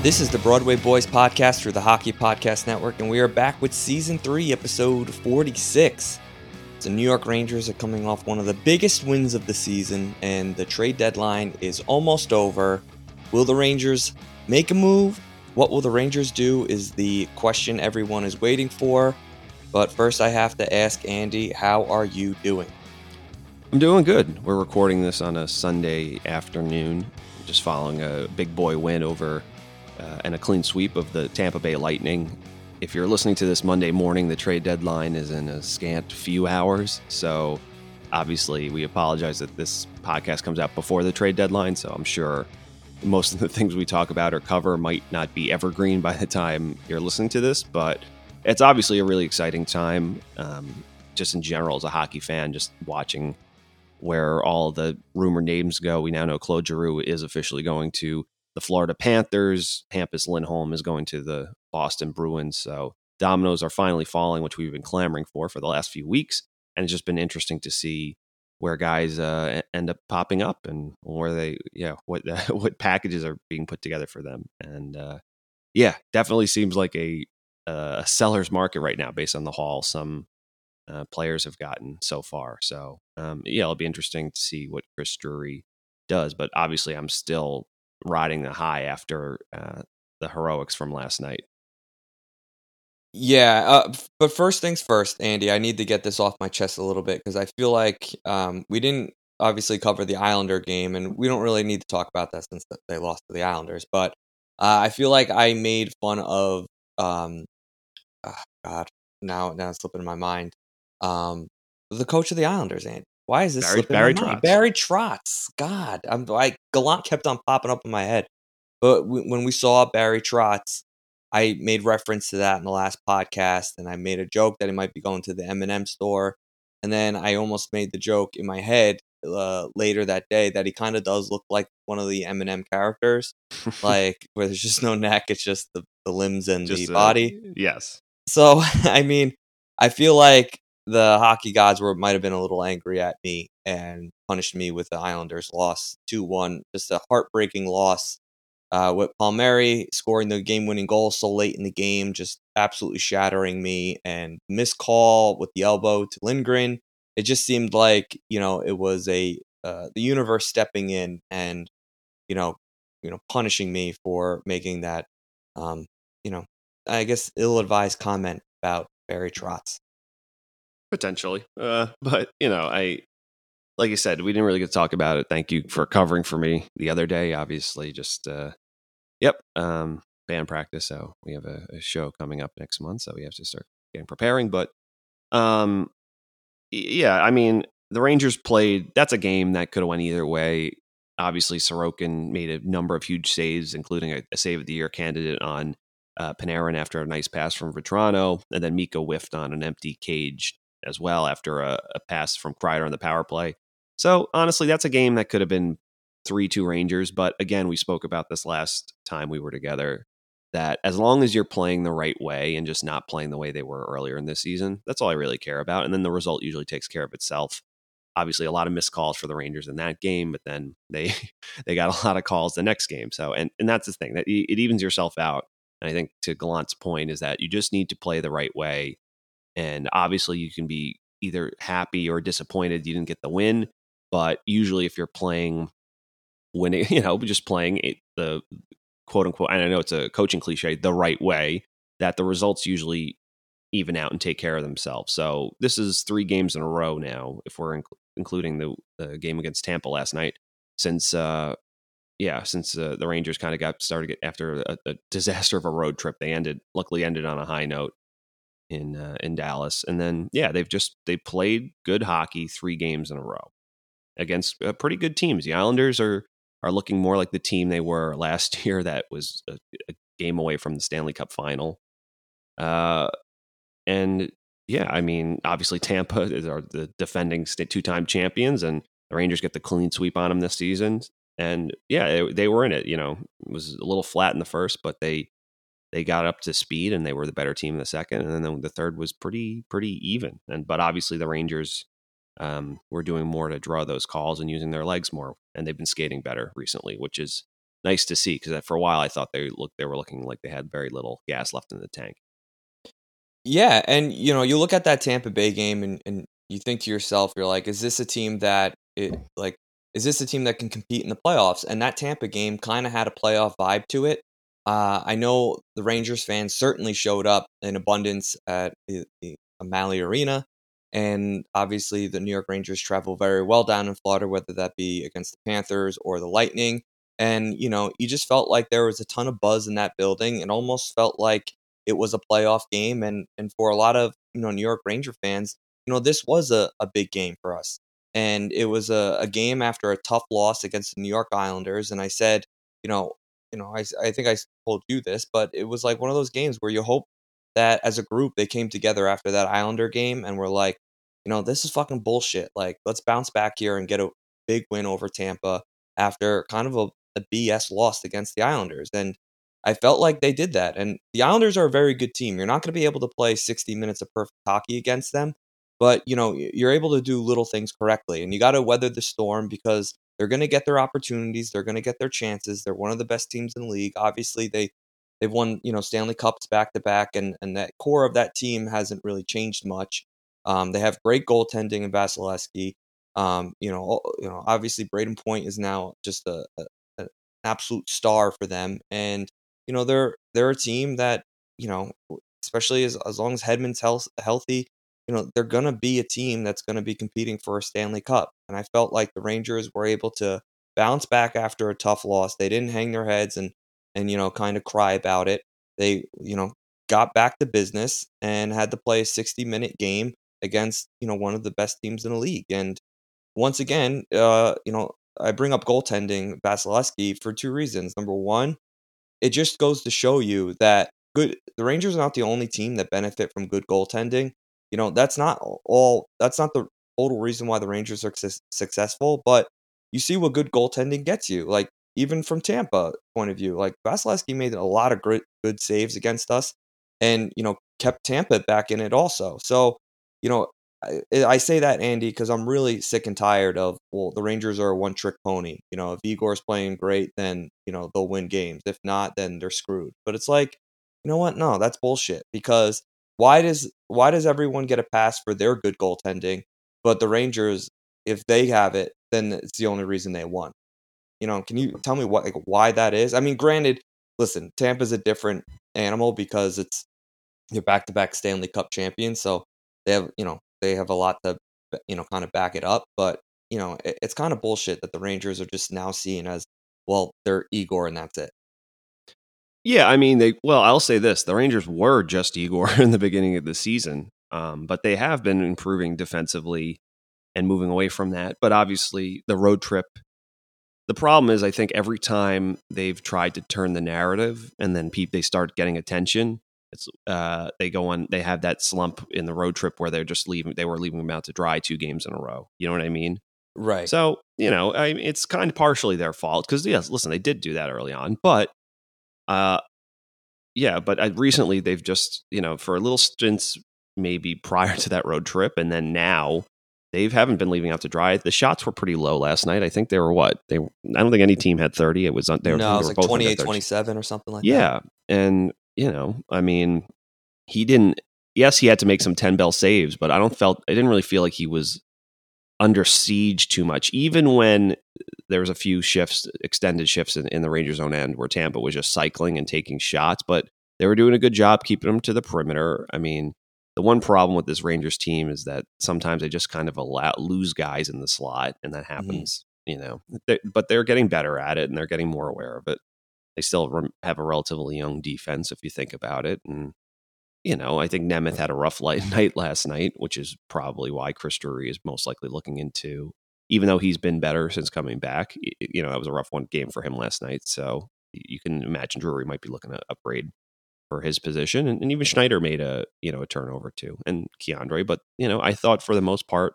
This is the Broadway Boys podcast through the Hockey Podcast Network, and we are back with season three, episode 46. The New York Rangers are coming off one of the biggest wins of the season, and the trade deadline is almost over. Will the Rangers make a move? What will the Rangers do is the question everyone is waiting for. But first, I have to ask Andy, how are you doing? I'm doing good. We're recording this on a Sunday afternoon, just following a big boy win over uh, and a clean sweep of the Tampa Bay Lightning. If you're listening to this Monday morning, the trade deadline is in a scant few hours. So obviously, we apologize that this podcast comes out before the trade deadline. So I'm sure most of the things we talk about or cover might not be evergreen by the time you're listening to this, but it's obviously a really exciting time. Um, just in general, as a hockey fan, just watching where all the rumor names go. We now know Claude Giroux is officially going to the Florida Panthers. Hampus Lindholm is going to the Boston Bruins. So dominoes are finally falling, which we've been clamoring for for the last few weeks. And it's just been interesting to see where guys uh, end up popping up and where they, yeah, what what packages are being put together for them. And uh, yeah, definitely seems like a a seller's market right now based on the haul some uh, players have gotten so far. So um, yeah, it'll be interesting to see what Chris Drury does. But obviously, I'm still riding the high after uh, the heroics from last night. Yeah, uh, but first things first, Andy, I need to get this off my chest a little bit because I feel like um, we didn't obviously cover the Islander game, and we don't really need to talk about that since they lost to the Islanders. But uh, I feel like I made fun of, um, ah, God, now now it's slipping in my mind, um, the coach of the Islanders, Andy. Why is this Barry- slipping Barry my mind? Trotz. Barry Trotz. God, I'm like Gallant kept on popping up in my head, but w- when we saw Barry Trotz. I made reference to that in the last podcast, and I made a joke that he might be going to the M&M store, and then I almost made the joke in my head uh, later that day that he kind of does look like one of the M&M characters, like where there's just no neck, it's just the, the limbs and Just the uh, body. yes. So I mean, I feel like the hockey gods were might have been a little angry at me and punished me with the Islanders loss two one, just a heartbreaking loss. Uh, with Palmieri scoring the game-winning goal so late in the game, just absolutely shattering me, and missed call with the elbow to Lindgren. It just seemed like you know it was a uh, the universe stepping in and you know you know punishing me for making that um, you know I guess ill-advised comment about Barry Trotz. Potentially. Uh, but, you know, I, like you said, we didn't really get to talk about it. Thank you for covering for me the other day. Obviously, just, uh, yep, um, band practice. So we have a, a show coming up next month. So we have to start getting preparing. But, um, yeah, I mean, the Rangers played, that's a game that could have went either way. Obviously, Sorokin made a number of huge saves, including a, a save of the year candidate on uh, Panarin after a nice pass from Vatrano, and then Mika whiffed on an empty cage as well after a, a pass from Kreider on the power play. So honestly, that's a game that could have been three two Rangers. But again, we spoke about this last time we were together. That as long as you're playing the right way and just not playing the way they were earlier in this season, that's all I really care about. And then the result usually takes care of itself. obviously a lot of missed calls for the Rangers in that game, but then they they got a lot of calls the next game. So and and that's the thing that it evens yourself out. And I think to Gallant's point is that you just need to play the right way. And obviously you can be either happy or disappointed you didn't get the win, but usually if you're playing winning, you know, just playing it, the quote unquote, and I know it's a coaching cliche, the right way, that the results usually even out and take care of themselves. So this is three games in a row now, if we're inc- including the, the, game against Tampa last night, since uh, yeah, since uh, the Rangers kind of got started after a, a, disaster of a road trip. They ended, luckily, ended on a high note in uh, in Dallas, and then yeah, they've just they played good hockey three games in a row against uh, pretty good teams. The Islanders are are looking more like the team they were last year, that was a, a game away from the Stanley Cup final. Uh, and yeah, I mean, obviously Tampa is are the defending two-time champions, and the Rangers get the clean sweep on them this season. And yeah, they, they were in it. You know, it was a little flat in the first, but they they got up to speed and they were the better team in the second, and then the third was pretty pretty even. And but obviously the Rangers um, were doing more to draw those calls and using their legs more, and they've been skating better recently, which is nice to see. Because for a while I thought they looked they were looking like they had very little gas left in the tank. Yeah, and you know, you look at that Tampa Bay game and, and you think to yourself, you're like, is this a team that it like is this a team that can compete in the playoffs? And that Tampa game kind of had a playoff vibe to it. Uh, I know the Rangers fans certainly showed up in abundance at the, the Amalie Arena, and obviously the New York Rangers travel very well down in Florida, whether that be against the Panthers or the Lightning. And you know, you just felt like there was a ton of buzz in that building. It almost felt like it was a playoff game and and for a lot of you know New York Ranger fans, you know this was a, a big game for us. And it was a, a game after a tough loss against the New York Islanders. And I said, you know, you know, I, I think I told you this, but it was like one of those games where you hope that as a group they came together after that Islander game and were like, you know, this is fucking bullshit. Like, let's bounce back here and get a big win over Tampa after kind of a, a BS loss against the Islanders. And I felt like they did that. And the Islanders are a very good team. You're not going to be able to play 60 minutes of perfect hockey against them, but you know, you're able to do little things correctly. And you got to weather the storm because they're going to get their opportunities, they're going to get their chances. They're one of the best teams in the league. Obviously, they they've won, you know, Stanley Cups back to back and and that core of that team hasn't really changed much. Um, they have great goaltending in Vasilevskiy. Um, you know, you know, obviously Brayden Point is now just a, a, an absolute star for them, and you know they're they're a team that you know especially as as long as Hedman's health, healthy, you know they're gonna be a team that's gonna be competing for a Stanley Cup. And I felt like the Rangers were able to bounce back after a tough loss. They didn't hang their heads and and you know kind of cry about it. They you know got back to business and had to play a 60 minute game against you know one of the best teams in the league. And once again, uh, you know I bring up goaltending Vasilevskiy for two reasons. Number one, it just goes to show you that good the Rangers are not the only team that benefit from good goaltending. You know, that's not all that's not the total reason why the Rangers are su- successful, but you see what good goaltending gets you. Like even from Tampa point of view, like Vasilevskiy made a lot of great good saves against us and, you know, kept Tampa back in it also. So, you know, I, eh, I say that Andy because I'm really sick and tired of well the Rangers are a one trick pony. You know if Igor's playing great, then you know they'll win games. If not, then they're screwed. But it's like you know what? No, that's bullshit. Because why does why does everyone get a pass for their good goaltending, but the Rangers, if they have it, then it's the only reason they won. You know, can you tell me what like why that is? I mean, granted, listen, Tampa's a different animal because it's they're back to back Stanley Cup champions, so they have you know they have a lot to you know kind of back it up. But you know it, it's kind of bullshit that the Rangers are just now seen as well they're Igor and that's it. Yeah, I mean they. Well, I'll say this: the Rangers were just Igor in the beginning of the season, um, but they have been improving defensively and moving away from that. But obviously, the road trip. The problem is, I think every time they've tried to turn the narrative, and then pe- they start getting attention, it's uh, they go on. They have that slump in the road trip where they're just leaving. They were leaving them out to dry two games in a row. You know what I mean? Right. So you know, I it's kind of partially their fault because yes, listen, they did do that early on, but uh, yeah, but I, recently they've just you know for a little stints maybe prior to that road trip, and then now they haven't been leaving out to dry. The shots were pretty low last night. I think they were what they. I don't think any team had thirty. It was they were, no, it was like both 28, 27 or something like that. Yeah, and you know, I mean, he didn't. Yes, he had to make some ten bell saves, but I don't felt. I didn't really feel like he was under siege too much. Even when there was a few shifts, extended shifts in, in the Rangers' own end, where Tampa was just cycling and taking shots, but they were doing a good job keeping them to the perimeter. I mean, the one problem with this Rangers team is that sometimes they just kind of allow lose guys in the slot, and that mm-hmm. happens. You know, they, but they're getting better at it, and they're getting more aware of it. They still have a relatively young defense, if you think about it, and you know, I think Nemeth had a rough light night last night, which is probably why Chris Drury is most likely looking into. Even though he's been better since coming back, you know, that was a rough one game for him last night. So you can imagine Drury might be looking to upgrade for his position, and, and even Schneider made a you know a turnover too, and K'Andre. But you know, I thought for the most part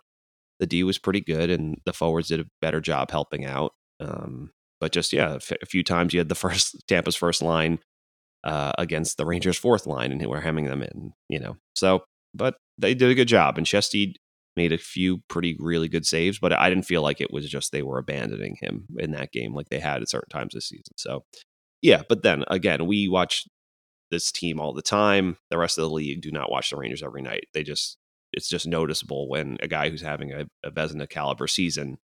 the D was pretty good, and the forwards did a better job helping out. Um, but just yeah, a few times you had the first Tampa's first line uh, against the Rangers' fourth line, and we're hemming them in. You know, so but they did a good job, and Shesty made a few pretty really good saves, but I didn't feel like it was just they were abandoning him in that game like they had at certain times this season. So yeah, but then again, we watch this team all the time. The rest of the league do not watch the Rangers every night. They just it's just noticeable when a guy who's having a, a caliber season,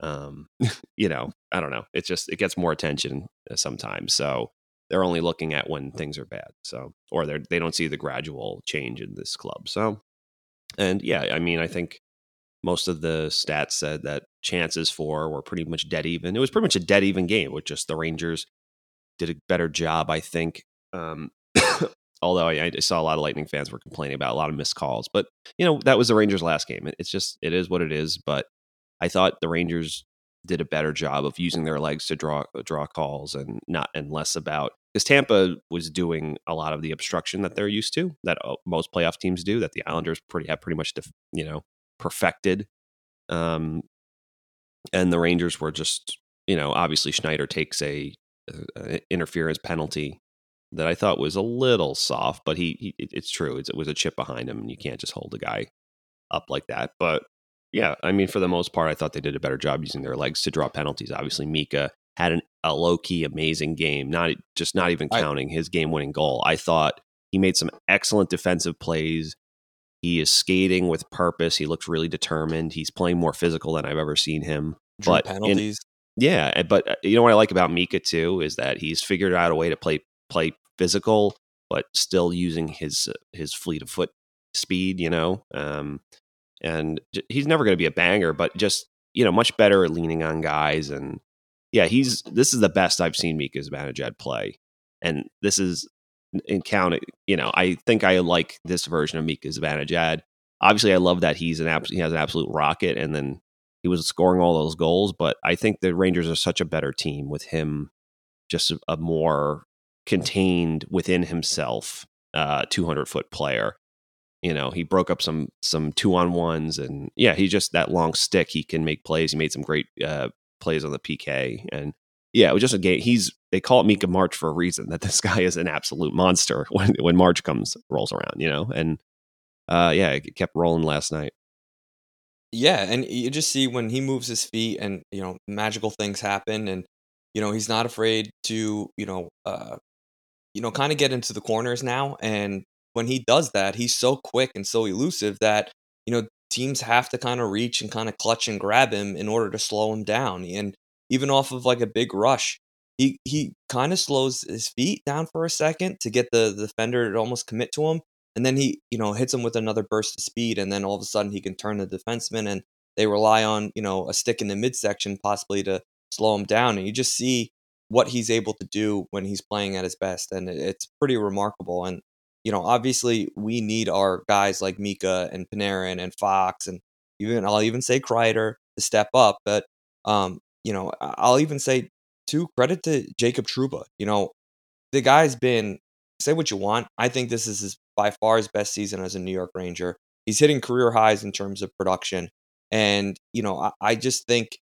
um, you know, I don't know. It's just it gets more attention uh, sometimes. So they're only looking at when things are bad. So or they they don't see the gradual change in this club. So and yeah, I mean, I think most of the stats said that chances for were pretty much dead even. It was pretty much a dead even game with just the Rangers did a better job, I think. Um, although I, I saw a lot of Lightning fans were complaining about a lot of missed calls, but you know that was the Rangers' last game. It's just it is what it is. But I thought the Rangers did a better job of using their legs to draw draw calls and not and less about because Tampa was doing a lot of the obstruction that they're used to that uh, most playoff teams do that the Islanders pretty have pretty much def, you know perfected. Um, and the Rangers were just you know obviously Schneider takes a, a interference penalty that I thought was a little soft, but he, he it's true. It's, it was a chip behind him, and you can't just hold a guy up like that. But yeah, I mean, for the most part, I thought they did a better job using their legs to draw penalties. Obviously, Mika had an, a low key amazing game, not just not even I- counting his game winning goal. I thought he made some excellent defensive plays. He is skating with purpose. He looks really determined. He's playing more physical than I've ever seen him. Drew but in- penalties. yeah, but uh, you know what I like about Mika too is that he's figured out a way to play play physical, but still using his uh, his fleet of foot speed. You know, um, and he's never going to be a banger, but just you know, much better at leaning on guys. And yeah, he's this is the best I've seen Mika Zibanejad play, and this is in count. You know, I think I like this version of Mika Zibanejad. Obviously, I love that he's an he has an absolute rocket, and then he was scoring all those goals. But I think the Rangers are such a better team with him, just a, a more contained within himself, uh, 200 foot player. You know, he broke up some some two on ones, and yeah, he just that long stick. He can make plays. He made some great uh, plays on the PK, and yeah, it was just a game. He's they call it Mika March for a reason. That this guy is an absolute monster when when March comes rolls around. You know, and uh, yeah, it kept rolling last night. Yeah, and you just see when he moves his feet and you know magical things happen, and you know he's not afraid to you know uh, you know kind of get into the corners now. And when he does that, he's so quick and so elusive that you know teams have to kind of reach and kind of clutch and grab him in order to slow him down. And even off of like a big rush, he he kind of slows his feet down for a second to get the, the defender to almost commit to him and then he you know hits him with another burst of speed and then all of a sudden he can turn the defenseman and they rely on you know a stick in the midsection possibly to slow him down and you just see what he's able to do when he's playing at his best and it's pretty remarkable and you know obviously we need our guys like Mika and Panarin and Fox and even I'll even say Kreider to step up but um you know I'll even say to credit to Jacob Trouba you know the guy's been say what you want. I think this is his, by far his best season as a New York Ranger. He's hitting career highs in terms of production. And, you know, I, I just think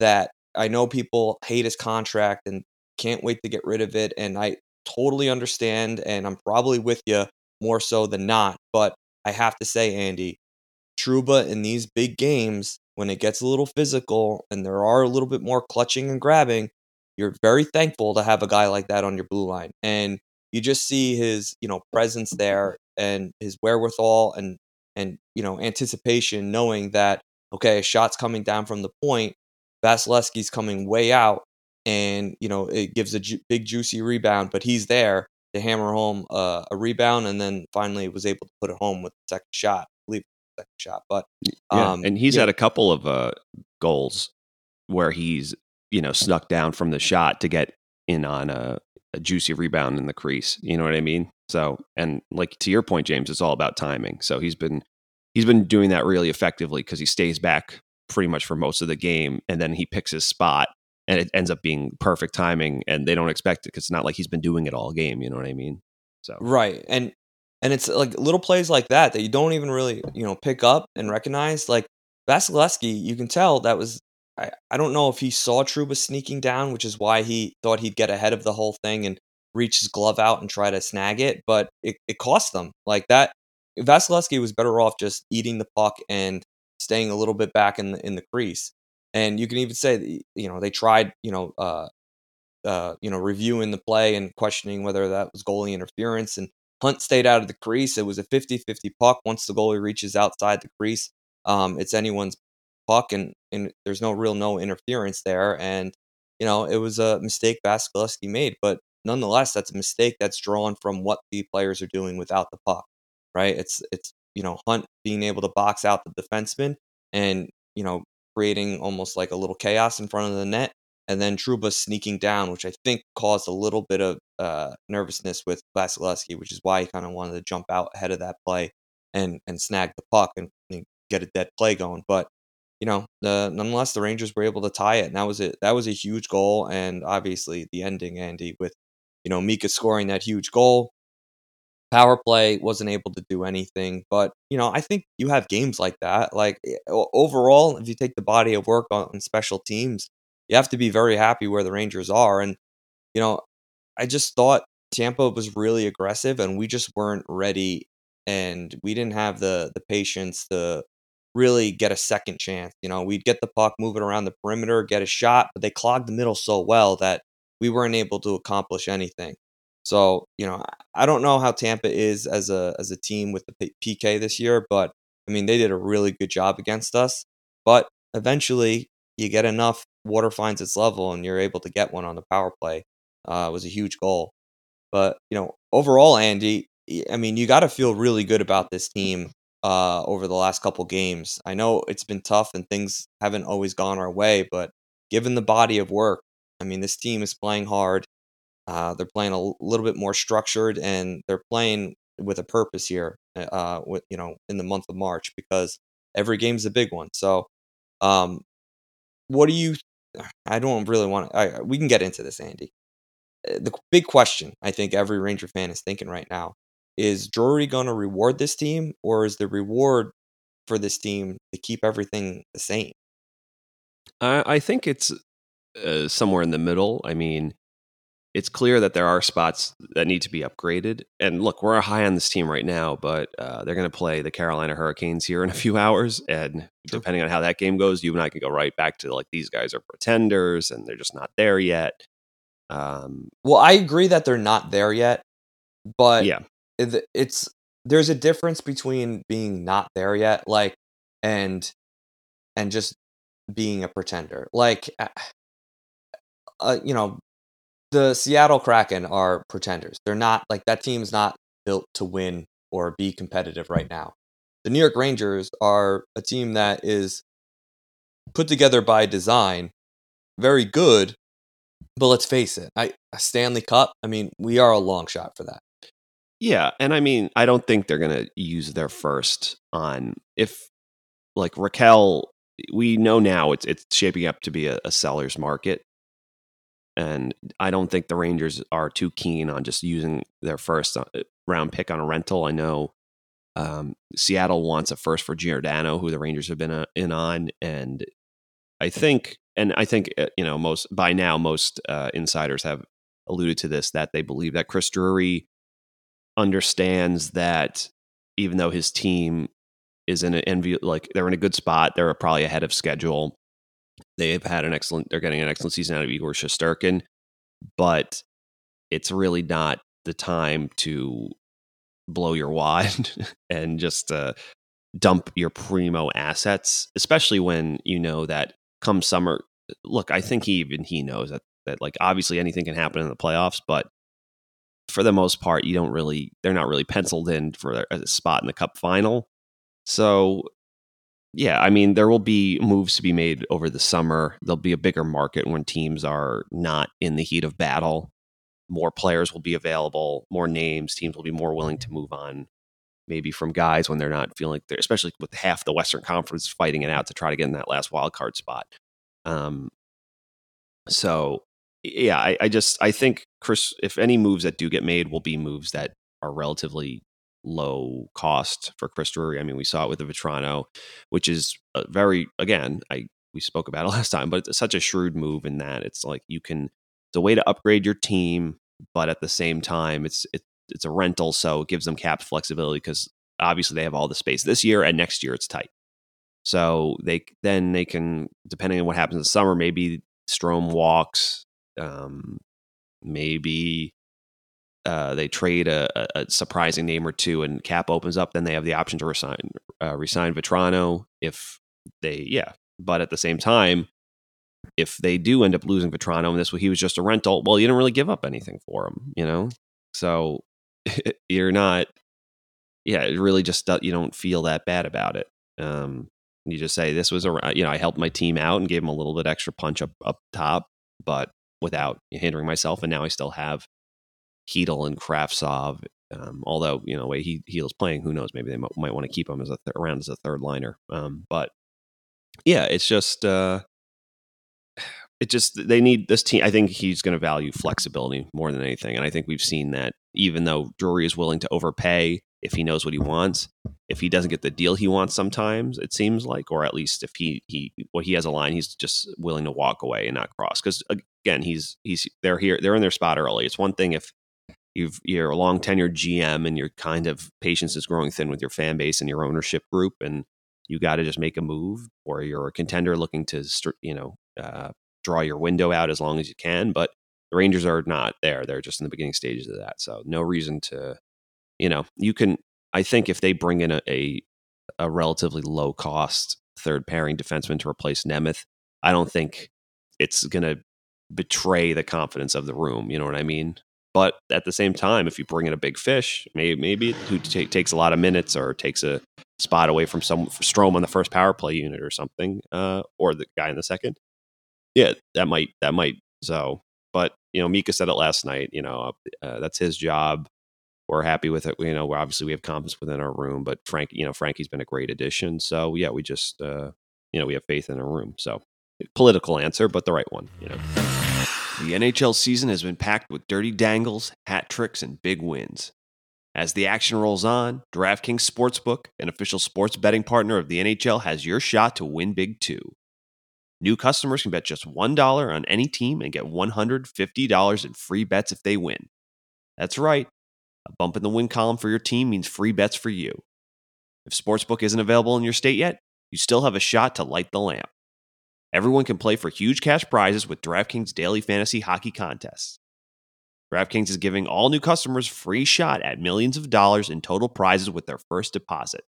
that I know people hate his contract and can't wait to get rid of it. And I totally understand. And I'm probably with you more so than not. But I have to say, Andy, Trouba in these big games, when it gets a little physical and there are a little bit more clutching and grabbing, you're very thankful to have a guy like that on your blue line. And you just see his, you know, presence there and his wherewithal and and you know anticipation, knowing that okay, a shot's coming down from the point, Vasilevskiy's coming way out, and you know it gives a ju- big juicy rebound, but he's there to hammer home uh, a rebound, and then finally was able to put it home with the second shot, I believe second shot. But Yeah, um, and he's yeah, had a couple of uh, goals where he's you know snuck down from the shot to get in on a, a juicy rebound in the crease. You know what I mean? So, and like to your point, James, it's all about timing. So he's been he's been doing that really effectively because he stays back pretty much for most of the game, and then he picks his spot, and it ends up being perfect timing, and they don't expect it because it's not like he's been doing it all game. You know what I mean? So right, and and it's like little plays like that that you don't even really you know pick up and recognize. Like Vasilevskiy, you can tell that was. I, I don't know if he saw Trouba sneaking down, which is why he thought he'd get ahead of the whole thing and reach his glove out and try to snag it, but it, it cost them. Like that, Vasilevskiy was better off just eating the puck and staying a little bit back in the in the crease. And you can even say you know they tried you know uh, uh, you know reviewing the play and questioning whether that was goalie interference. And Hunt stayed out of the crease. It was a 50-50 puck. Once the goalie reaches outside the crease, um, it's anyone's puck, and, and there's no real no interference there. And you know it was a mistake Vasilevskiy made, but nonetheless, that's a mistake that's drawn from what the players are doing without the puck right? It's it's you know Hunt being able to box out the defenseman and you know creating almost like a little chaos in front of the net, and then Trouba sneaking down, which I think caused a little bit of uh, nervousness with Vasilevskiy, which is why he kind of wanted to jump out ahead of that play and and snag the puck and, and get a dead play going. But you know, the, nonetheless, the Rangers were able to tie it, and that was it. That was a huge goal, and obviously the ending, Andy, with you know Mika scoring that huge goal power play wasn't able to do anything but you know i think you have games like that like eh, overall if you take the body of work on special teams you have to be very happy where the rangers are and you know i just thought tampa was really aggressive and we just weren't ready and we didn't have the the patience to really get a second chance you know? We'd get the puck move it around the perimeter get a shot but they clogged the middle so well that we weren't able to accomplish anything so you know, I don't know how Tampa is as a as a team with the PK this year, but I mean they did a really good job against us. But eventually, you get enough, water finds its level, and you're able to get one on the power play. Uh, was a huge goal. But you know, overall, Andy, I mean, you got to feel really good about this team uh, over the last couple games. I know it's been tough and things haven't always gone our way, but given the body of work, I mean, this team is playing hard. Uh, they're playing a little bit more structured, and they're playing with a purpose here. Uh, with you know, in the month of March, because every game's a big one. So, um, what do you? I don't really want to. we can get into this, Andy. Uh, the big question I think every Ranger fan is thinking right now is Drury going to reward this team, or is the reward for this team to keep everything the same? I, I think it's uh, somewhere in the middle. I mean, it's clear that there are spots that need to be upgraded. And look, we're high on this team right now, but uh, they're going to play the Carolina Hurricanes here in a few hours. And depending on how that game goes, you and I can go right back to like these guys are pretenders and they're just not there yet. Um, well, I agree that they're not there yet, but yeah, it's there's a difference between being not there yet, like and and just being a pretender. Like, uh, uh you know, the Seattle Kraken are pretenders. They're not like that team's not built to win or be competitive right now. The New York Rangers are a team that is put together by design, very good, but let's face it, I a Stanley Cup, I mean, we are a long shot for that. Yeah, and I mean, I don't think they're going to use their first on if like Raquel we know now it's it's shaping up to be a, a seller's market and I don't think the Rangers are too keen on just using their first uh, round pick on a rental. I know um, Seattle wants a first for Giordano, who the Rangers have been uh, in on, and I think, and I think uh, you know most by now most uh, insiders have alluded to this that they believe that Chris Drury understands that even though his team is in an envy like they're in a good spot. They're probably ahead of schedule. They've had an excellent. They're getting an excellent season out of Igor Shesterkin, but it's really not the time to blow your wad and just uh, dump your primo assets, especially when you know that come summer. Look, I think he even he knows that that like obviously anything can happen in the playoffs, but for the most part, you don't really they're not really penciled in for a spot in the cup final. So yeah, I mean there will be moves to be made over the summer. There'll be a bigger market when teams are not in the heat of battle. More players will be available, more names, teams will be more willing to move on maybe from guys when they're not feeling like they're especially with half the Western Conference fighting it out to try to get in that last wild card spot. Um, so yeah, I, I just I think Chris, if any moves that do get made will be moves that are relatively low cost for Chris Drury. I mean, we saw it with the Vatrano, which is very again, I we spoke about it last time, but it's such a shrewd move in that it's like you can it's a way to upgrade your team, but at the same time, it's it, it's a rental, so it gives them cap flexibility because obviously they have all the space this year and next year it's tight. So they then they can depending on what happens in the summer, maybe Strome walks, um, maybe uh, they trade a, a, surprising name or two, and cap opens up. Then they have the option to resign uh, resign Vatrano if they yeah. But at the same time, if they do end up losing Vatrano and this he was just a rental, well, you didn't really give up anything for him, you know. So you're not, yeah, it really just you don't feel that bad about it. Um, you just say this was a you know I helped my team out and gave them a little bit extra punch up up top, but without hindering myself. And now I still have Chytil and Kravtsov. Um, although you know, way he Chytil's playing, who knows? Maybe they might, might want to keep him as a th- around as a third liner. Um, but yeah, it's just uh, it just they need this team. I think he's going to value flexibility more than anything, and I think we've seen that. Even though Drury is willing to overpay if he knows what he wants, if he doesn't get the deal he wants, sometimes it seems like, or at least if he he well he has a line, he's just willing to walk away and not cross. Because again, he's he's they're here, they're in their spot early. It's one thing if you've you're a long tenured GM and your kind of patience is growing thin with your fan base and your ownership group, and you got to just make a move, or you're a contender looking to you know uh, draw your window out as long as you can. But the Rangers are not there; they're just in the beginning stages of that. So no reason to, you know, you can. I think if they bring in a, a, a relatively low cost third pairing defenseman to replace Nemeth, I don't think it's going to betray the confidence of the room. You know what I mean? But at the same time, if you bring in a big fish, maybe maybe t- takes a lot of minutes or takes a spot away from some Strome on the first power play unit or something, uh, or the guy in the second, yeah, that might that might so. But you know, Mika said it last night. You know, uh, that's his job. We're happy with it. You know, obviously we have confidence within our room, but Frank, you know, Frankie's been a great addition. So yeah, we just uh, you know we have faith in our room. So political answer, but the right one. You know. The NHL season has been packed with dirty dangles, hat tricks, and big wins. As the action rolls on, DraftKings Sportsbook, an official sports betting partner of the NHL, has your shot to win big too. New customers can bet just $1 on any team and get $150 in free bets if they win. That's right, a bump in the win column for your team means free bets for you. If Sportsbook isn't available in your state yet, you still have a shot to light the lamp. Everyone can play for huge cash prizes with DraftKings daily fantasy hockey contests. DraftKings is giving all new customers free shot at millions of dollars in total prizes with their first deposit.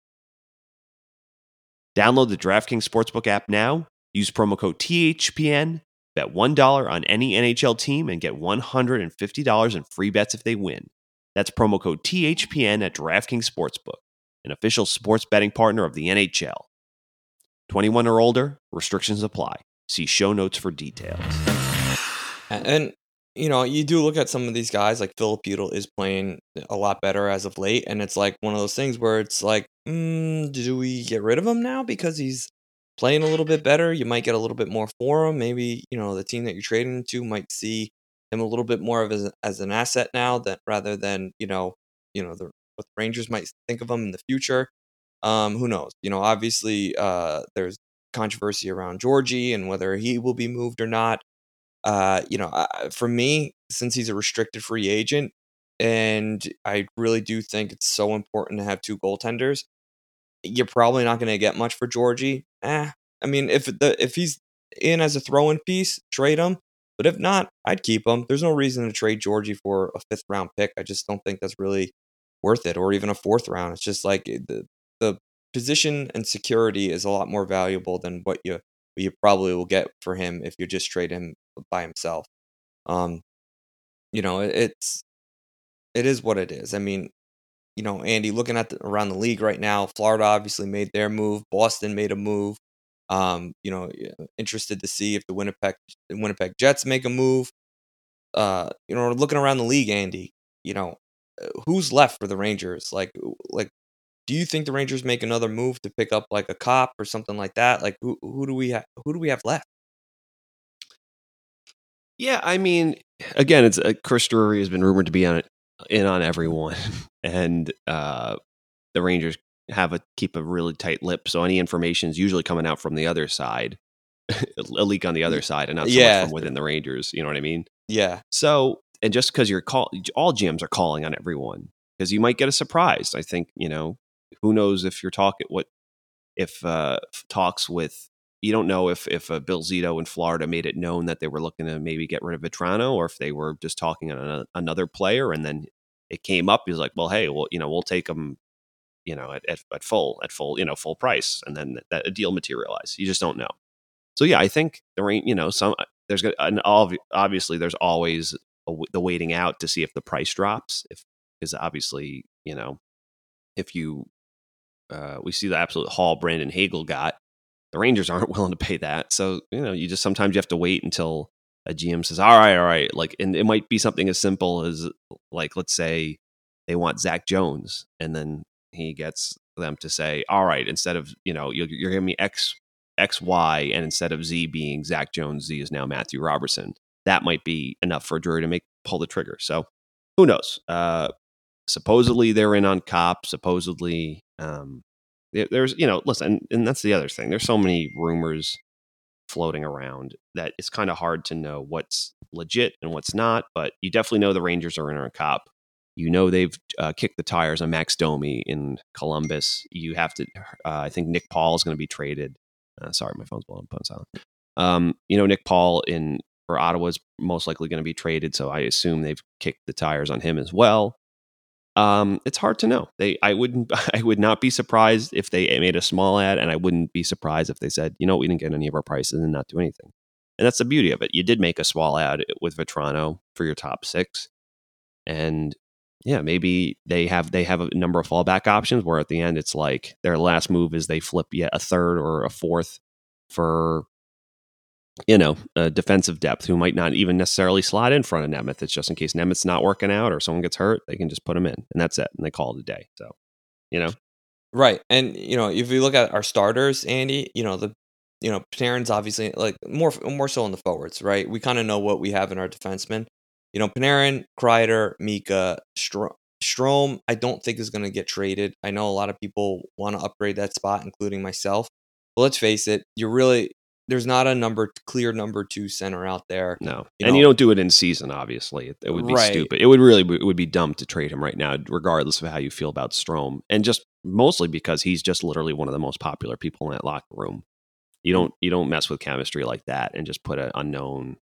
Download the DraftKings Sportsbook app now, use promo code THPN, bet $1 on any NHL team, and get $150 in free bets if they win. That's promo code THPN at DraftKings Sportsbook, an official sports betting partner of the NHL. 21 or older, restrictions apply. See show notes for details. And, you know, you do look at some of these guys, like Philip Chytil is playing a lot better as of late. And it's like one of those things where it's like, mm, do we get rid of him now because he's playing a little bit better? You might get a little bit more for him. Maybe, you know, the team that you're trading to might see him a little bit more of as, as an asset now that rather than, you know, you know, the what the Rangers might think of him in the future. Um, who knows? You know, obviously, uh, there's controversy around Georgie and whether he will be moved or not. Uh, you know, uh, for me, since he's a restricted free agent, and I really do think it's so important to have two goaltenders. you're probably not going to get much for Georgie. Eh, I mean, if the if he's in as a throw-in piece, trade him. But if not, I'd keep him. There's no reason to trade Georgie for a fifth round pick. I just don't think that's really worth it, or even a fourth round. It's just like eh, the the position and security is a lot more valuable than what you what you probably will get for him if you just trade him by himself. Um, you know, it, it's it is what it is. I mean, you know, Andy, looking at the, around the league right now, Florida obviously made their move. Boston made a move. Um, you know, interested to see if the Winnipeg the Winnipeg Jets make a move. Uh, you know, looking around the league, Andy, you know, uh, who's left for the Rangers? Like, like, do you think the Rangers make another move to pick up like a Copp or something like that? Like, who who do we have? Who do we have left? Yeah, I mean, again, it's uh, Chris Drury has been rumored to be on it in on everyone, and uh, the Rangers have a keep a really tight lip. So any information is usually coming out from the other side, a leak on the other side, and not so Yeah. much from within the Rangers. You know what I mean? Yeah, So, and just because you're call, all GMs are calling on everyone because you might get a surprise. I think you know who knows if you're talking what if uh, talks with you don't know if if uh, Bill Zito in Florida made it known that they were looking to maybe get rid of Vatrano or if they were just talking on another player and then it came up. He's like, well, hey, well, you know, we'll take him, you know, at, at, at full at full you know full price, and then that a deal materialized. You just don't know. So yeah, I think there rain, you know, some there's gonna and obvi- obviously there's always a the waiting out to see if the price drops. If because obviously you know if you uh, we see the absolute haul Brandon Hagel got, the Rangers aren't willing to pay that. So you know you just sometimes you have to wait until a GM says, all right, all right, like and it might be something as simple as like let's say they want Zach Jones, and then he gets them to say, all right, instead of you know you're, you're giving me X X Y, and instead of Z being Zach Jones, Z is now Matthew Robertson. That might be enough for Drury to make pull the trigger. So who knows? Uh, supposedly they're in on Copp. Supposedly, um, there's you know, listen, and that's the other thing. There's so many rumors floating around that it's kind of hard to know what's legit and what's not. But you definitely know the Rangers are in on Copp. You know they've uh, kicked the tires on Max Domi in Columbus. You have to. Uh, I think Nick Paul is going to be traded. Uh, sorry, my phone's blowing up on silent. Um, you know Nick Paul in for Ottawa is most likely going to be traded, so I assume they've kicked the tires on him as well. Um, it's hard to know. They, I wouldn't, I would not be surprised if they made a small ad, and I wouldn't be surprised if they said, you know, we didn't get any of our prices and not do anything. And that's the beauty of it. You did make a small ad with Vatrano for your top six, and yeah, maybe they have they have a number of fallback options where at the end it's like their last move is they flip yet a third or a fourth for you know defensive depth who might not even necessarily slot in front of Nemeth. It's just in case Nemeth's not working out or someone gets hurt, they can just put him in, and that's it, and they call it a day. So you know, Right. And you know, if you look at our starters, Andy, you know, the you know, Panarin's obviously like more more so in the forwards, right? We kind of know what we have in our defensemen. You know, Panarin, Kreider, Mika, Stro- Strome, I don't think is going to get traded. I know a lot of people want to upgrade that spot, including myself. But let's face it, you're really there's not a number clear number two center out there. no, You and know- you don't do it in season. Obviously, it, it would be Right. stupid. It would really it would be dumb to trade him right now, regardless of how you feel about Strome, and just mostly because he's just literally one of the most popular people in that locker room. You don't you don't mess with chemistry like that and just put an unknown,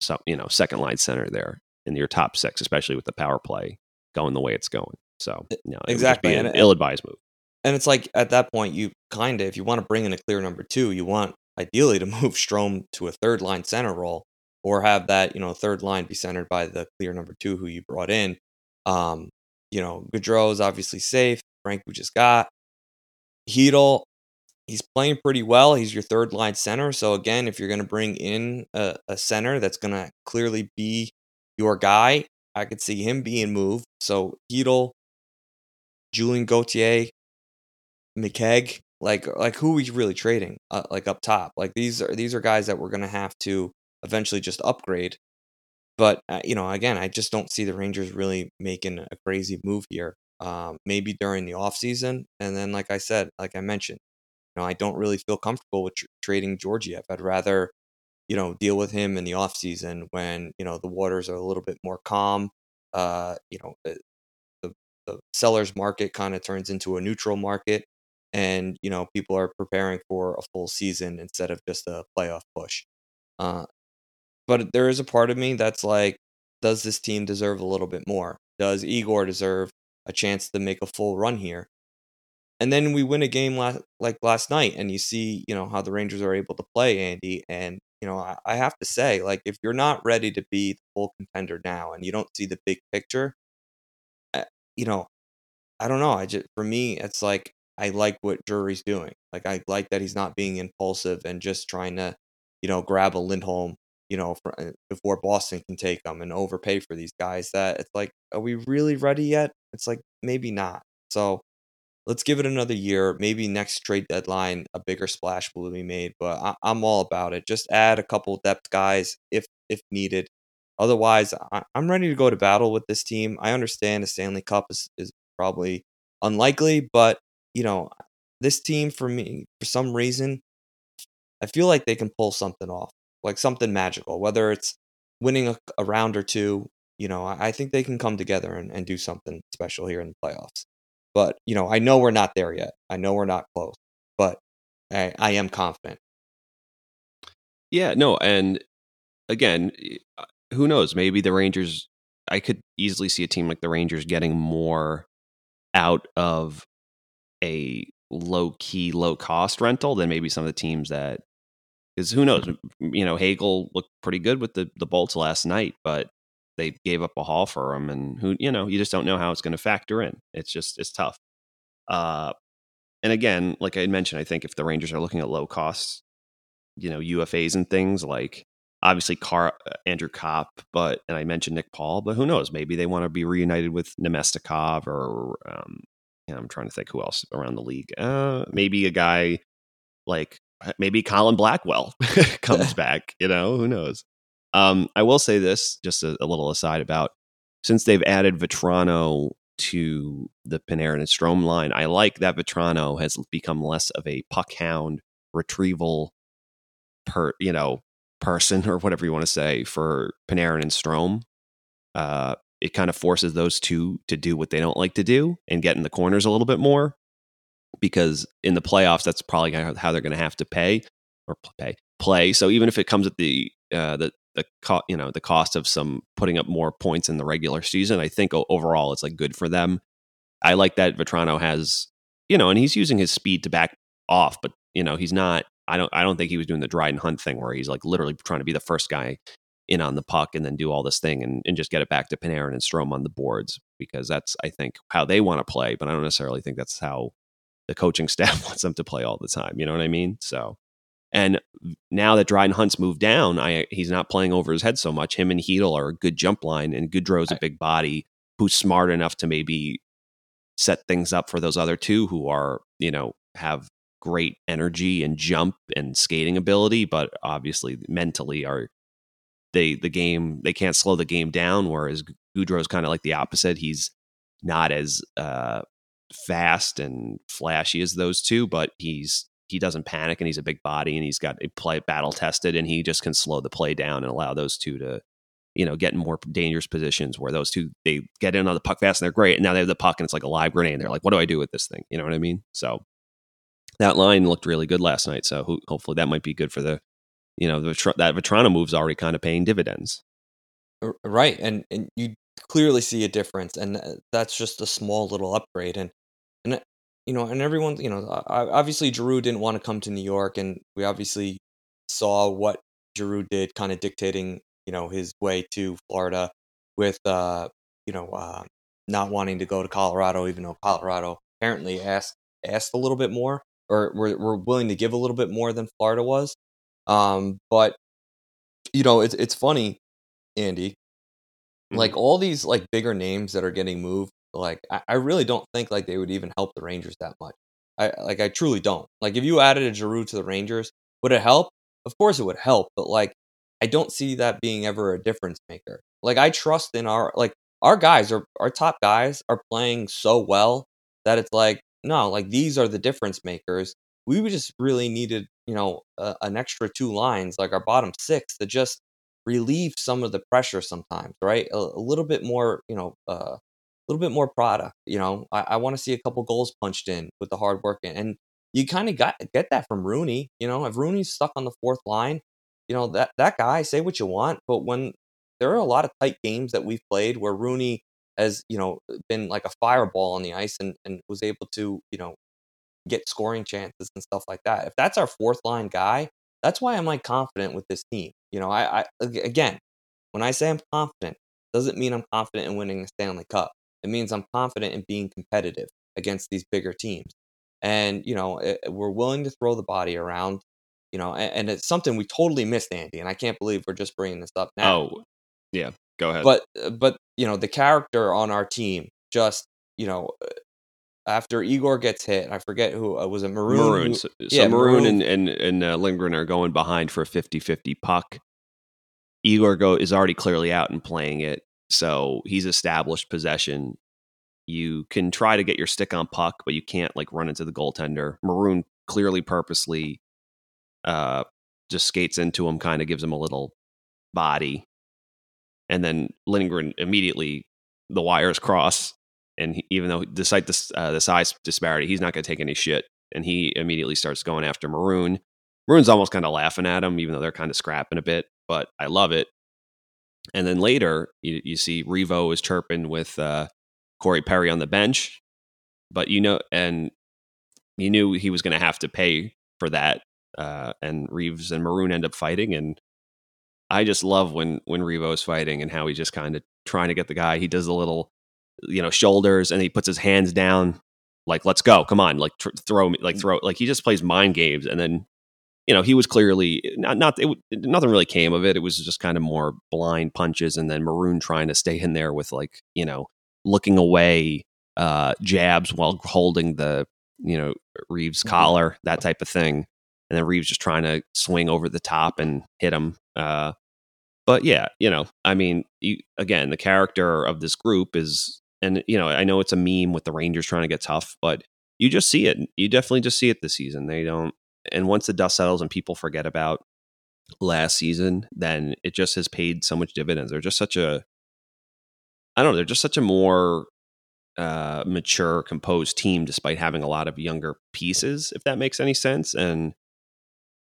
some you know second line center there in your top six, especially with the power play going the way it's going. So no, it would just exactly, be an ill-advised move. And it's like at that point, you kind of, if you want to bring in a clear number two, you want ideally to move Strome to a third line center role or have that, you know, third line be centered by the clear number two who you brought in. Um, you know, Goodrow is obviously safe. Frank, we just got. Chytil, he's playing pretty well. He's your third line center. So again, if you're going to bring in a, a center that's going to clearly be your guy, I could see him being moved. So Chytil, Julien Gauthier, McKegg, like like who are we really trading? Uh, like up top, like these are these are guys that we're gonna have to eventually just upgrade. But uh, you know, again, I just don't see the Rangers really making a crazy move here. Um, maybe during the offseason. and then like I said, like I mentioned, you know, I don't really feel comfortable with tr- trading Georgiev. I'd rather you know deal with him in the offseason when you know the waters are a little bit more calm. Uh, you know, the, the seller's market kind of turns into a neutral market and you know people are preparing for a full season instead of just a playoff push. Uh, but there is a part of me that's like, does this team deserve a little bit more? Does Igor deserve a chance to make a full run here? And then we win a game like last night, and you see, you know, how the Rangers are able to play Andy. And you know, I, I have to say, like, if you're not ready to be the full contender now, and you don't see the big picture, uh, you know, I don't know. I just for me, it's like I like what Drury's doing. Like I like that he's not being impulsive and just trying to, you know, grab a Lindholm, you know, for, uh, before Boston can take them and overpay for these guys. That it's like, are we really ready yet? It's like maybe not. So let's give it another year. Maybe next trade deadline, a bigger splash will be made. But I, I'm all about it. Just add a couple depth guys if if needed. Otherwise, I, I'm ready to go to battle with this team. I understand the Stanley Cup is, is probably unlikely, but you know, this team for me, for some reason, I feel like they can pull something off, like something magical, whether it's winning a, a round or two. You know, I, I think they can come together and, and do something special here in the playoffs. But, you know, I know we're not there yet. I know we're not close, but I, I am confident. Yeah, no, and again, uh, who knows? Maybe the Rangers. I could easily see a team like the Rangers getting more out of a low key, low cost rental than maybe some of the teams that. Because who knows? You know, Hagel looked pretty good with the the Bolts last night, but they gave up a haul for him, and who you know, you just don't know how it's going to factor in. It's just it's tough. Uh, and again, like I mentioned, I think if the Rangers are looking at low costs, you know, UFAs and things like obviously Car uh, Andrew Copp, but and I mentioned Nick Paul, but who knows? Maybe they want to be reunited with Namestnikov or um, I'm trying to think who else around the league. Uh, maybe a guy like uh, maybe Colin Blackwell comes back. You know, who knows? Um, I will say this, just a, a, little aside about since they've added Vatrano to the Panarin and Strome line, I like that Vatrano has become less of a puck hound retrieval per you know person or whatever you want to say for Panarin and Strome. Uh, it kind of forces those two to do what they don't like to do and get in the corners a little bit more because in the playoffs that's probably how they're going to have to pay or pay play. So even if it comes at the uh, the the co- you know the cost of some putting up more points in the regular season i think overall it's like good for them. I like that Vatrano has you know and he's using his speed to back off but you know he's not i don't i don't think he was doing the Dryden Hunt thing where he's like literally trying to be the first guy in on the puck and then do all this thing and, and just get it back to Panarin and Strome on the boards because that's I think how they want to play, but I don't necessarily think that's how the coaching staff wants them to play all the time. You know what I mean? So and now that Dryden Hunt's moved down, I he's not playing over his head so much. Him and Chytil are a good jump line, and Goodrow's a big body who's smart enough to maybe set things up for those other two who are you know have great energy and jump and skating ability, but obviously mentally are they the game they can't slow the game down. Whereas Goodrow's kind of like the opposite. He's not as uh, fast and flashy as those two, but he's he doesn't panic and he's a big body and he's got a play battle tested and he just can slow the play down and allow those two to you know get in more dangerous positions where those two they get in on the puck fast and they're great and now they have the puck and it's like a live grenade and they're like what do I do with this thing you know what I mean so that line looked really good last night so ho- hopefully that might be good for the you know, the, that Vatrano move's already kind of paying dividends. Right, and and you clearly see a difference, and uh, that's just a small little upgrade. And and you know, and everyone, you know, obviously Giroux didn't want to come to New York, and we obviously saw what Giroux did, kind of dictating, you know, his way to Florida with, uh, you know, uh, not wanting to go to Colorado, even though Colorado apparently asked asked a little bit more, or were, were willing to give a little bit more than Florida was. Um, but you know, it's it's funny, Andy. Mm-hmm. Like all these like bigger names that are getting moved, like I, I, really don't think like they would even help the Rangers that much. I like I truly don't. Like if you added a Giroux to the Rangers, would it help? Of course it would help, but like I don't see that being ever a difference maker. Like I trust in our like our guys are our top guys are playing so well that it's like no, like these are the difference makers we just really needed, you know, a, an extra two lines, like our bottom six, to just relieve some of the pressure sometimes, right? A, a little bit more, you know, uh, a little bit more product. You know, I, I want to see a couple goals punched in with the hard work, and you kind of got get that from Rooney. You know, if Rooney's stuck on the fourth line, you know that that guy. Say what you want, but when there are a lot of tight games that we've played where Rooney has you know been like a fireball on the ice and and was able to you know get scoring chances and stuff like that. If that's our fourth line guy, that's why I'm like confident with this team. You know, I, I again, when I say I'm confident, doesn't mean I'm confident in winning the Stanley Cup. It means I'm confident in being competitive against these bigger teams. And you know, it, we're willing to throw the body around. You know, and, and, it's something we totally missed, Andy. And I can't believe we're just bringing this up now. Oh, yeah. Go ahead. But uh, but you know, the character on our team just you know after Igor gets hit, I forget who uh, was it Maroon. Maroon. Who, so, yeah, Maroon, Maroon. and and, and uh, Lindgren are going behind for a 50-50 puck. Igor go is already clearly out and playing it, so he's established possession. You can try to get your stick on puck, but you can't like run into the goaltender. Maroon clearly purposely uh, just skates into him, kind of gives him a little body, and then Lindgren immediately the wires cross and he, even though despite the, uh, the size disparity, he's not going to take any shit. And he immediately starts going after Maroon. Maroon's almost kind of laughing at him, even though they're kind of scrapping a bit. But I love it. And then later, you, you see Revo is chirping with uh, Corey Perry on the bench, but you know, and you knew he was going to have to pay for that. Uh, and Reaves and Maroon end up fighting, and I just love when when Revo is fighting and how he's just kind of trying to get the guy. He does a little you know shoulders and he puts his hands down like let's go come on like tr- throw me like throw like he just plays mind games and then you know he was clearly not not it, nothing really came of it it was just kind of more blind punches and then maroon trying to stay in there with like you know looking away uh jabs while holding the you know Reaves collar that type of thing and then Reaves just trying to swing over the top and hit him uh but yeah you know i mean you, again the character of this group is and you know, I know it's a meme with the Rangers trying to get tough, but you just see it. You definitely just see it this season. They don't. And once the dust settles and people forget about last season, then it just has paid so much dividends. They're just such a, I don't know, they're just such a more uh, mature, composed team, despite having a lot of younger pieces. If that makes any sense, and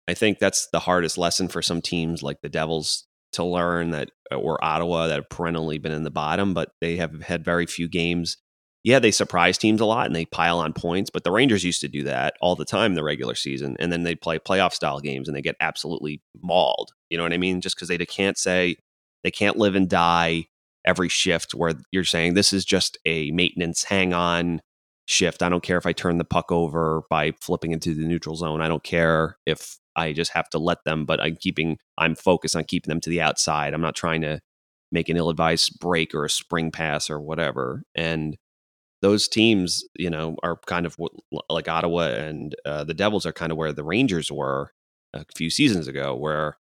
I think that's the hardest lesson for some teams like the Devils to learn that uh, or Ottawa that have perennially been in the bottom, but they have had very few games. Yeah, they surprise teams a lot and they pile on points, but the Rangers used to do that all the time in the regular season, and then they play playoff style games and they get absolutely mauled. You know what I mean? Just because they can't say they can't live and die every shift where you're saying this is just a maintenance hang on shift. I don't care if I turn the puck over by flipping into the neutral zone. I don't care if I just have to let them, but I'm keeping, I'm focused on keeping them to the outside. I'm not trying to make an ill advised break or a spring pass or whatever. And those teams, you know, are kind of like Ottawa and uh, the Devils are kind of where the Rangers were a few seasons ago, where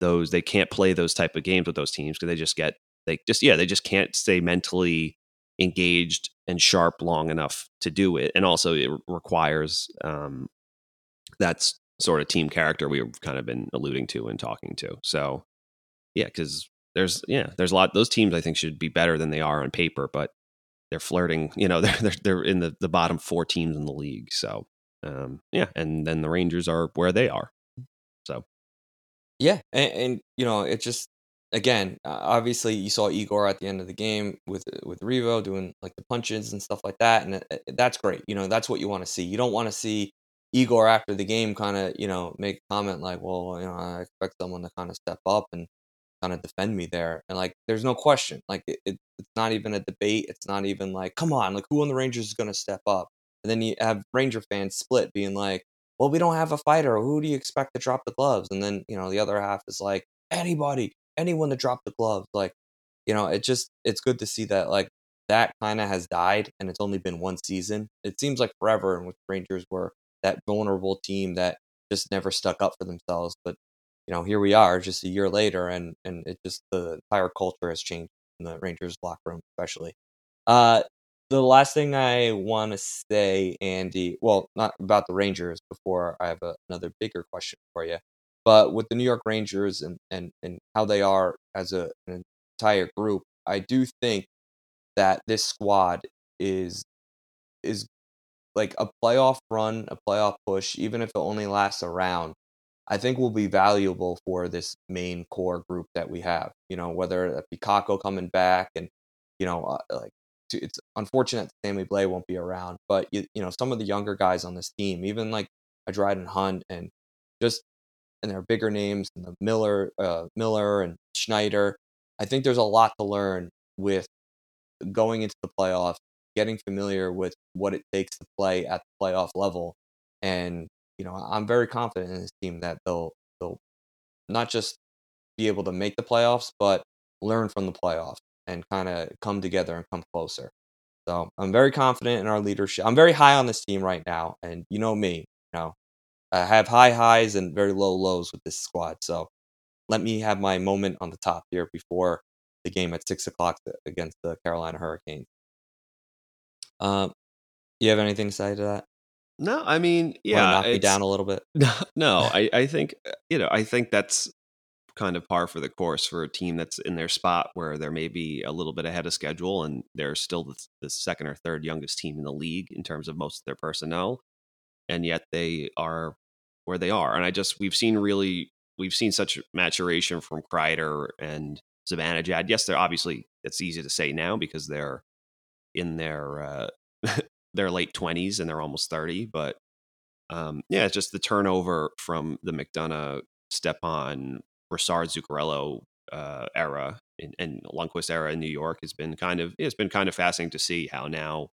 those they can't play those type of games with those teams because they just get they just yeah they just can't stay mentally engaged and sharp long enough to do it, and also it requires um, that's sort of team character we've kind of been alluding to and talking to. So yeah, because there's yeah, there's a lot. Those teams I think should be better than they are on paper, but they're flirting. You know, they're they're, they're in the the bottom four teams in the league. So um, yeah, and then the Rangers are where they are. So yeah, and, and you know, it just again, uh, obviously you saw Igor at the end of the game with with Revo doing like the punches and stuff like that, and that's great. You know, that's what you want to see. You don't want to see Igor after the game kind of, you know, make comment like, well, you know, I expect someone to kind of step up and kind of defend me there. And like, there's no question. Like, it, it, it's not even a debate. It's not even like, come on, like, who on the Rangers is going to step up? And then you have Ranger fans split being like, well, we don't have a fighter. Who do you expect to drop the gloves? And then, you know, the other half is like, anybody, anyone to drop the gloves. Like, you know, it just, it's good to see that, like, that kind of has died and it's only been one season. It seems like forever and which Rangers were that vulnerable team that just never stuck up for themselves. But you know, here we are, just a year later, and and it just the entire culture has changed in the Rangers locker room, especially. Uh, the last thing I want to say, Andy, well, not about the Rangers. Before I have a, another bigger question for you, but with the New York Rangers and and and how they are as a, an entire group, I do think that this squad is is like a playoff run, a playoff push, even if it only lasts a round, I think will be valuable for this main core group that we have. You know, whether that be Kakko coming back and, you know, uh, like it's unfortunate Sammy Blais won't be around, but you, you know, some of the younger guys on this team, even like a Dryden Hunt and just and their bigger names and the Miller, uh, Miller and Schneider. I think there's a lot to learn with going into the playoffs, getting familiar with what it takes to play at the playoff level, and you know, I'm very confident in this team that they'll they'll not just be able to make the playoffs, but learn from the playoffs and kind of come together and come closer. So I'm very confident in our leadership. I'm very high on this team right now, and you know me, you know, I have high highs and very low lows with this squad. So let me have my moment on the top here before the game at six o'clock against the Carolina Hurricanes. Um, you have anything to say to that? No, I mean, Wanna yeah, knock me down a little bit. No, no, I, I think uh, you know, I think that's kind of par for the course for a team that's in their spot where they're maybe a little bit ahead of schedule and they're still the, the second or third youngest team in the league in terms of most of their personnel, and yet they are where they are. And I just we've seen really we've seen such maturation from Kreider and Zibanejad. Yes, they're obviously it's easy to say now because they're in their uh, their late twenties and they're almost thirty, but um, yeah, it's just the turnover from the McDonagh, Stepan, Brassard, Zuccarello uh, era and, and Lundqvist era in New York has been kind of it's been kind of fascinating to see how now,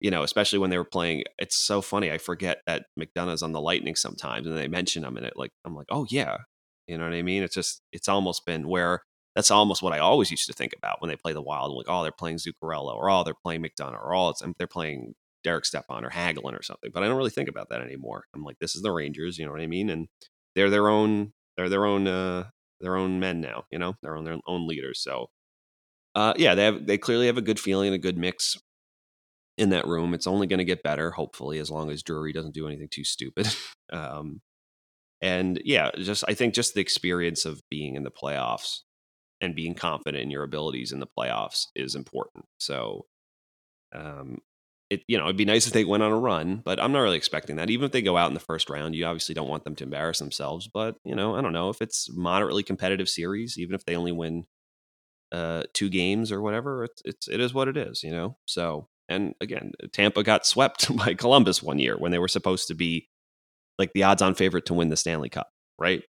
you know, especially when they were playing. It's so funny. I forget that McDonagh's on the Lightning sometimes, and they mention him, and it like I'm like, oh yeah, you know what I mean? It's just it's almost been where that's almost what I always used to think about when they play the Wild. Like, oh, they're playing Zuccarello, or oh, they're playing McDonough, or oh, it's, they're playing Derek Stepan or Hagelin or something. But I don't really think about that anymore. I'm like, this is the Rangers, you know what I mean? And they're their own, they're their own, uh, their own men now. You know, they're on their own leaders. So, uh, yeah, they have they clearly have a good feeling, a good mix in that room. It's only going to get better, hopefully, as long as Drury doesn't do anything too stupid. um, and yeah, just I think just the experience of being in the playoffs and being confident in your abilities in the playoffs is important. So, um, it you know it'd be nice if they went on a run, but I'm not really expecting that. Even if they go out in the first round, you obviously don't want them to embarrass themselves. But you know, I don't know if it's moderately competitive series, even if they only win uh, two games or whatever, it's it's it is what it is, you know. So and again, Tampa got swept by Columbus one year when they were supposed to be like the odds-on favorite to win the Stanley Cup, right?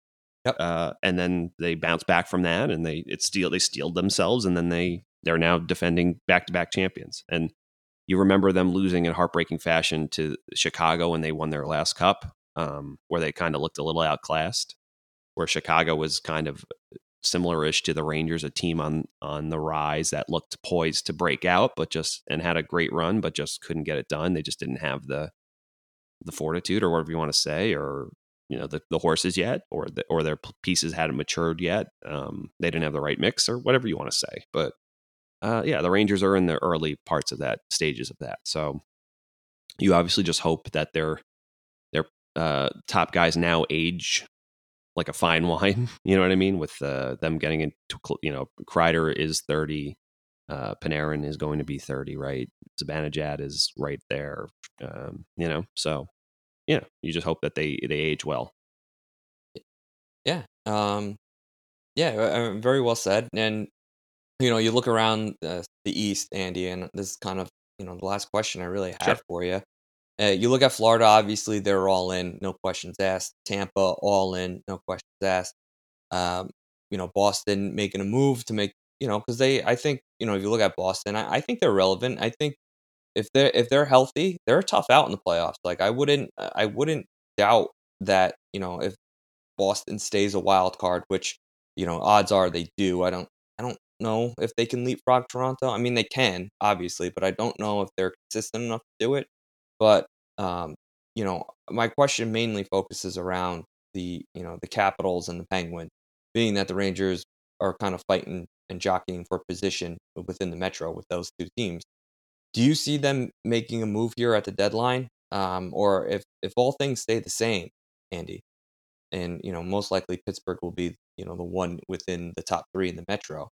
Yep. Uh, and then they bounced back from that, and they it steal they steeled themselves, and then they they're now defending back-to-back champions. And you remember them losing in heartbreaking fashion to Chicago when they won their last cup, um, where they kind of looked a little outclassed, where Chicago was kind of similar-ish to the Rangers, a team on on the rise that looked poised to break out, but just and had a great run, but just couldn't get it done. They just didn't have the the fortitude, or whatever you want to say, or you know the, the horses yet, or the, or their pieces hadn't matured yet. Um, they didn't have the right mix, or whatever you want to say. But uh, yeah, the Rangers are in the early parts of that stages of that. So you obviously just hope that their their uh, top guys now age like a fine wine. You know what I mean? With uh, them getting into, you know, Kreider is 30. Uh, Panarin is going to be 30, right? Zibanejad is right there. Um, you know, so yeah, you just hope that they, they age well. Yeah. Um, yeah, uh, very well said. And, you know, you look around uh, the East, Andy, and this is kind of, you know, the last question I really have Sure. for you. Uh, you look at Florida, obviously, they're all in, no questions asked. Tampa, all in, no questions asked. Um, you know, Boston making a move to make, you know, because they, I think, you know, if you look at Boston, I, I think they're relevant. I think if they're if they're healthy, they're tough out in the playoffs. Like I wouldn't, I wouldn't doubt that, you know, if Boston stays a wild card, which you know odds are they do. I don't I don't know if they can leapfrog Toronto. I mean they can obviously, but I don't know if they're consistent enough to do it. But um, you know my question mainly focuses around the you know the Capitals and the Penguins, being that the Rangers are kind of fighting and jockeying for position within the Metro with those two teams. Do you see them making a move here at the deadline, um, or if if all things stay the same, Andy? and you know most likely Pittsburgh will be you know the one within the top three in the Metro.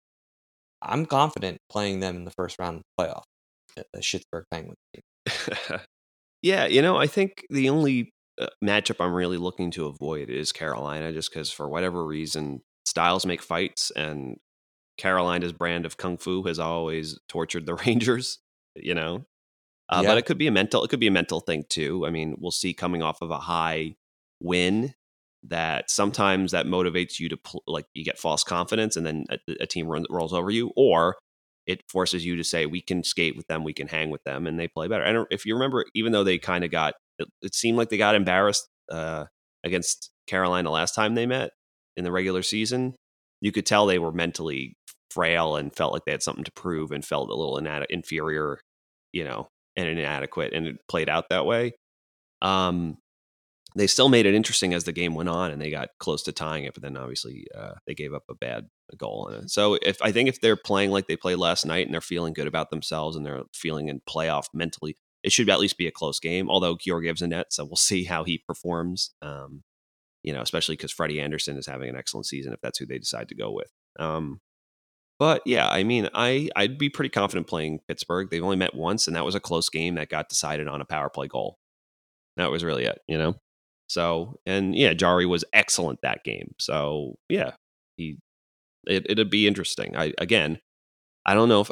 I'm confident playing them in the first round playoff, the Schittsburg Penguins team. Yeah, you know, I think the only uh, matchup I'm really looking to avoid is Carolina, just because for whatever reason, styles make fights, and Carolina's brand of kung fu has always tortured the Rangers. You know, uh, Yeah. but it could be a mental. It could be a mental thing too. I mean, we'll see coming off of a high win that sometimes that motivates you to pl- like you get false confidence, and then a, a team run, rolls over you, or it forces you to say we can skate with them, we can hang with them, and they play better. And if you remember, even though they kind of got, it, it seemed like they got embarrassed uh, against Carolina last time they met in the regular season. You could tell they were mentally frail and felt like they had something to prove and felt a little inad- inferior, you know, and inadequate, and it played out that way. Um, they still made it interesting as the game went on, and they got close to tying it, but then obviously uh, they gave up a bad goal in it. So if I think if they're playing like they played last night and they're feeling good about themselves and they're feeling in playoff mentally, it should at least be a close game. Although Georgiev's a net, so we'll see how he performs. Um, you know, especially because Freddie Andersen is having an excellent season if that's who they decide to go with. Um, but yeah, I mean, I I'd be pretty confident playing Pittsburgh. They've only met once, and that was a close game that got decided on a power play goal. That was really it, you know. So and yeah, Jari was excellent that game. So yeah, he it, it'd be interesting. I again, I don't know if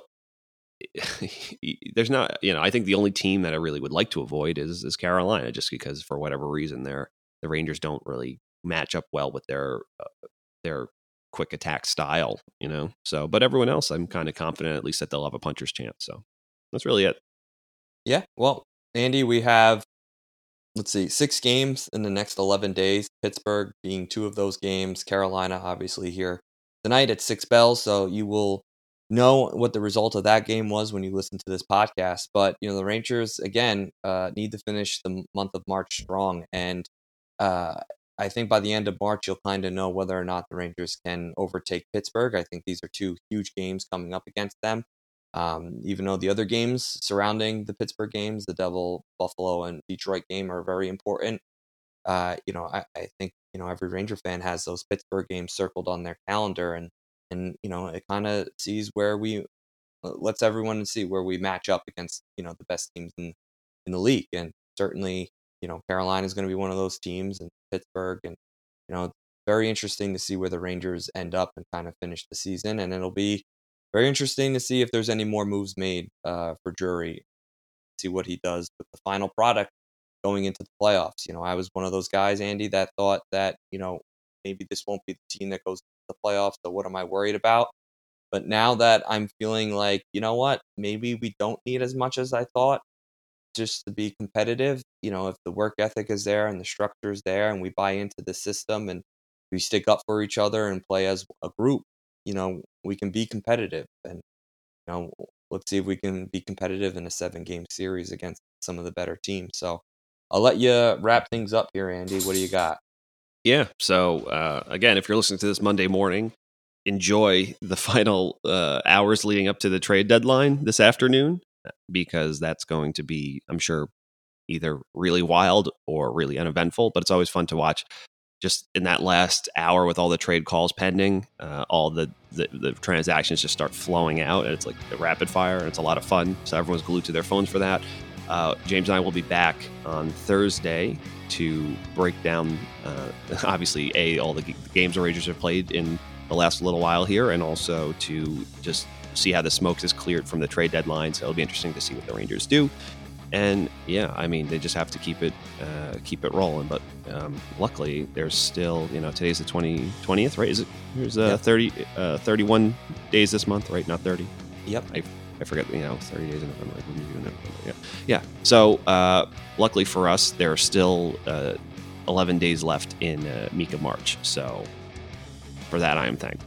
there's not you know I think the only team that I really would like to avoid is is Carolina just because for whatever reason they're the Rangers don't really match up well with their uh, their quick attack style you know so but everyone else I'm kind of confident at least that they'll have a puncher's chance so that's really it Yeah. Well, Andy, we have let's see, six games in the next eleven days. Pittsburgh being two of those games. Carolina, obviously, here tonight at six bells. So you will know what the result of that game was when you listen to this podcast. But you know, the Rangers again uh, need to finish the month of March strong, and uh, I think by the end of March you'll kind of know whether or not the Rangers can overtake Pittsburgh. I think these are two huge games coming up against them. Um, even though the other games surrounding the Pittsburgh games, the Devil, Buffalo, and Detroit game are very important. Uh, you know, I, I think you know every Ranger fan has those Pittsburgh games circled on their calendar, and and you know it kind of sees where we uh, lets everyone see where we match up against you know the best teams in in the league, and certainly you know Carolina is going to be one of those teams, and Pittsburgh, and you know very interesting to see where the Rangers end up and kind of finish the season, and it'll be very interesting to see if there's any more moves made uh, for Drury, see what he does with the final product going into the playoffs. You know, I was one of those guys, Andy, that thought that you know maybe this won't be the team that goes to the playoffs. So what am I worried about? But now that I'm feeling like, you know what, maybe we don't need as much as I thought just to be competitive. You know, if the work ethic is there and the structure is there and we buy into the system and we stick up for each other and play as a group, you know, we can be competitive. And, you know, let's see if we can be competitive in a seven game series against some of the better teams. So I'll let you wrap things up here, Andy. What do you got? Yeah. So uh, again, if you're listening to this Monday morning, enjoy the final uh, hours leading up to the trade deadline this afternoon because that's going to be, I'm sure, either really wild or really uneventful. But it's always fun to watch. Just in that last hour with all the trade calls pending, uh, all the, the the transactions just start flowing out, and it's like a rapid fire, and it's a lot of fun. So everyone's glued to their phones for that. Uh, James and I will be back on Thursday to break down, uh, obviously, a all the g- games the Rangers have played in the last little while here, and also to just see how the smokes is cleared from the trade deadline. So it'll be interesting to see what the Rangers do. And yeah, I mean, they just have to keep it uh, keep it rolling. But um, luckily, there's still you know today's the 20, 20th, right? Is it? There's uh, Yeah. 30, uh, 31 days this month, right? Not 30. Yep. I, I forget, you know, 30 days in November. when you do November, Yeah. Yeah. So, uh, luckily for us, there are still uh, 11 days left in uh, Mika March. So, for that, I am thankful.